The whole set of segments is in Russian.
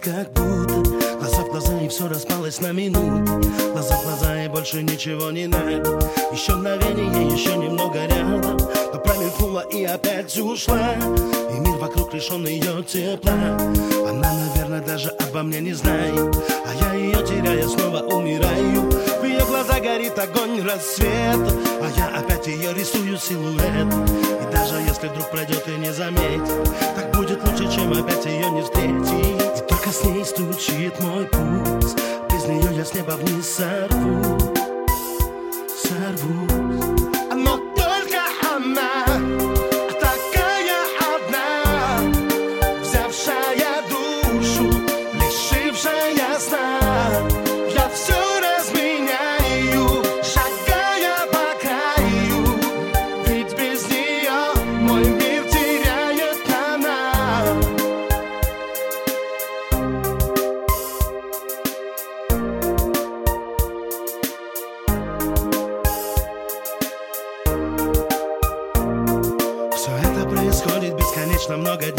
как будто Глаза в глаза и все распалось на минуты Глаза в глаза и больше ничего не надо. Еще мгновение, еще немного рядом. Но промелькнула и опять ушла. И мир вокруг лишен ее тепла. Она, наверное, даже обо мне не знает. А я ее теряя снова умираю В ее глаза горит огонь рассвета А я опять ее рисую силуэт. И даже если вдруг пройдет и не заметит Так будет лучше, чем опять ее не встретить. С ней стучит мой пульс Без нее я с неба вниз сорву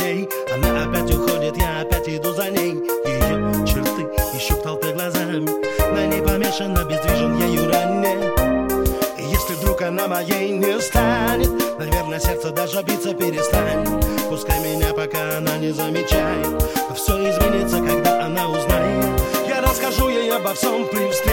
людей Она опять уходит, я опять иду за ней. Ее черты еще в толпе глазами. На ней помешан, бездвижен ею ранее И если вдруг она моей не станет Наверное, сердце даже биться перестанет. Пускай меня пока она не замечает. Все изменится, когда она узнает. Я расскажу ей обо всем при встрече.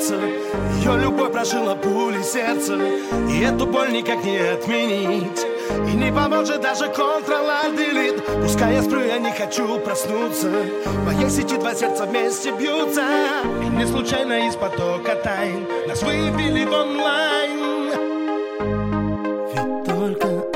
сердце. Ее любовь прожила пули сердца. И эту боль никак не отменить. И не поможет даже контрол-делит Пускай я сплю, я не хочу проснуться. В моей сети два сердца вместе бьются. И не случайно из потока тайн Нас вывели в онлайн. Ведь только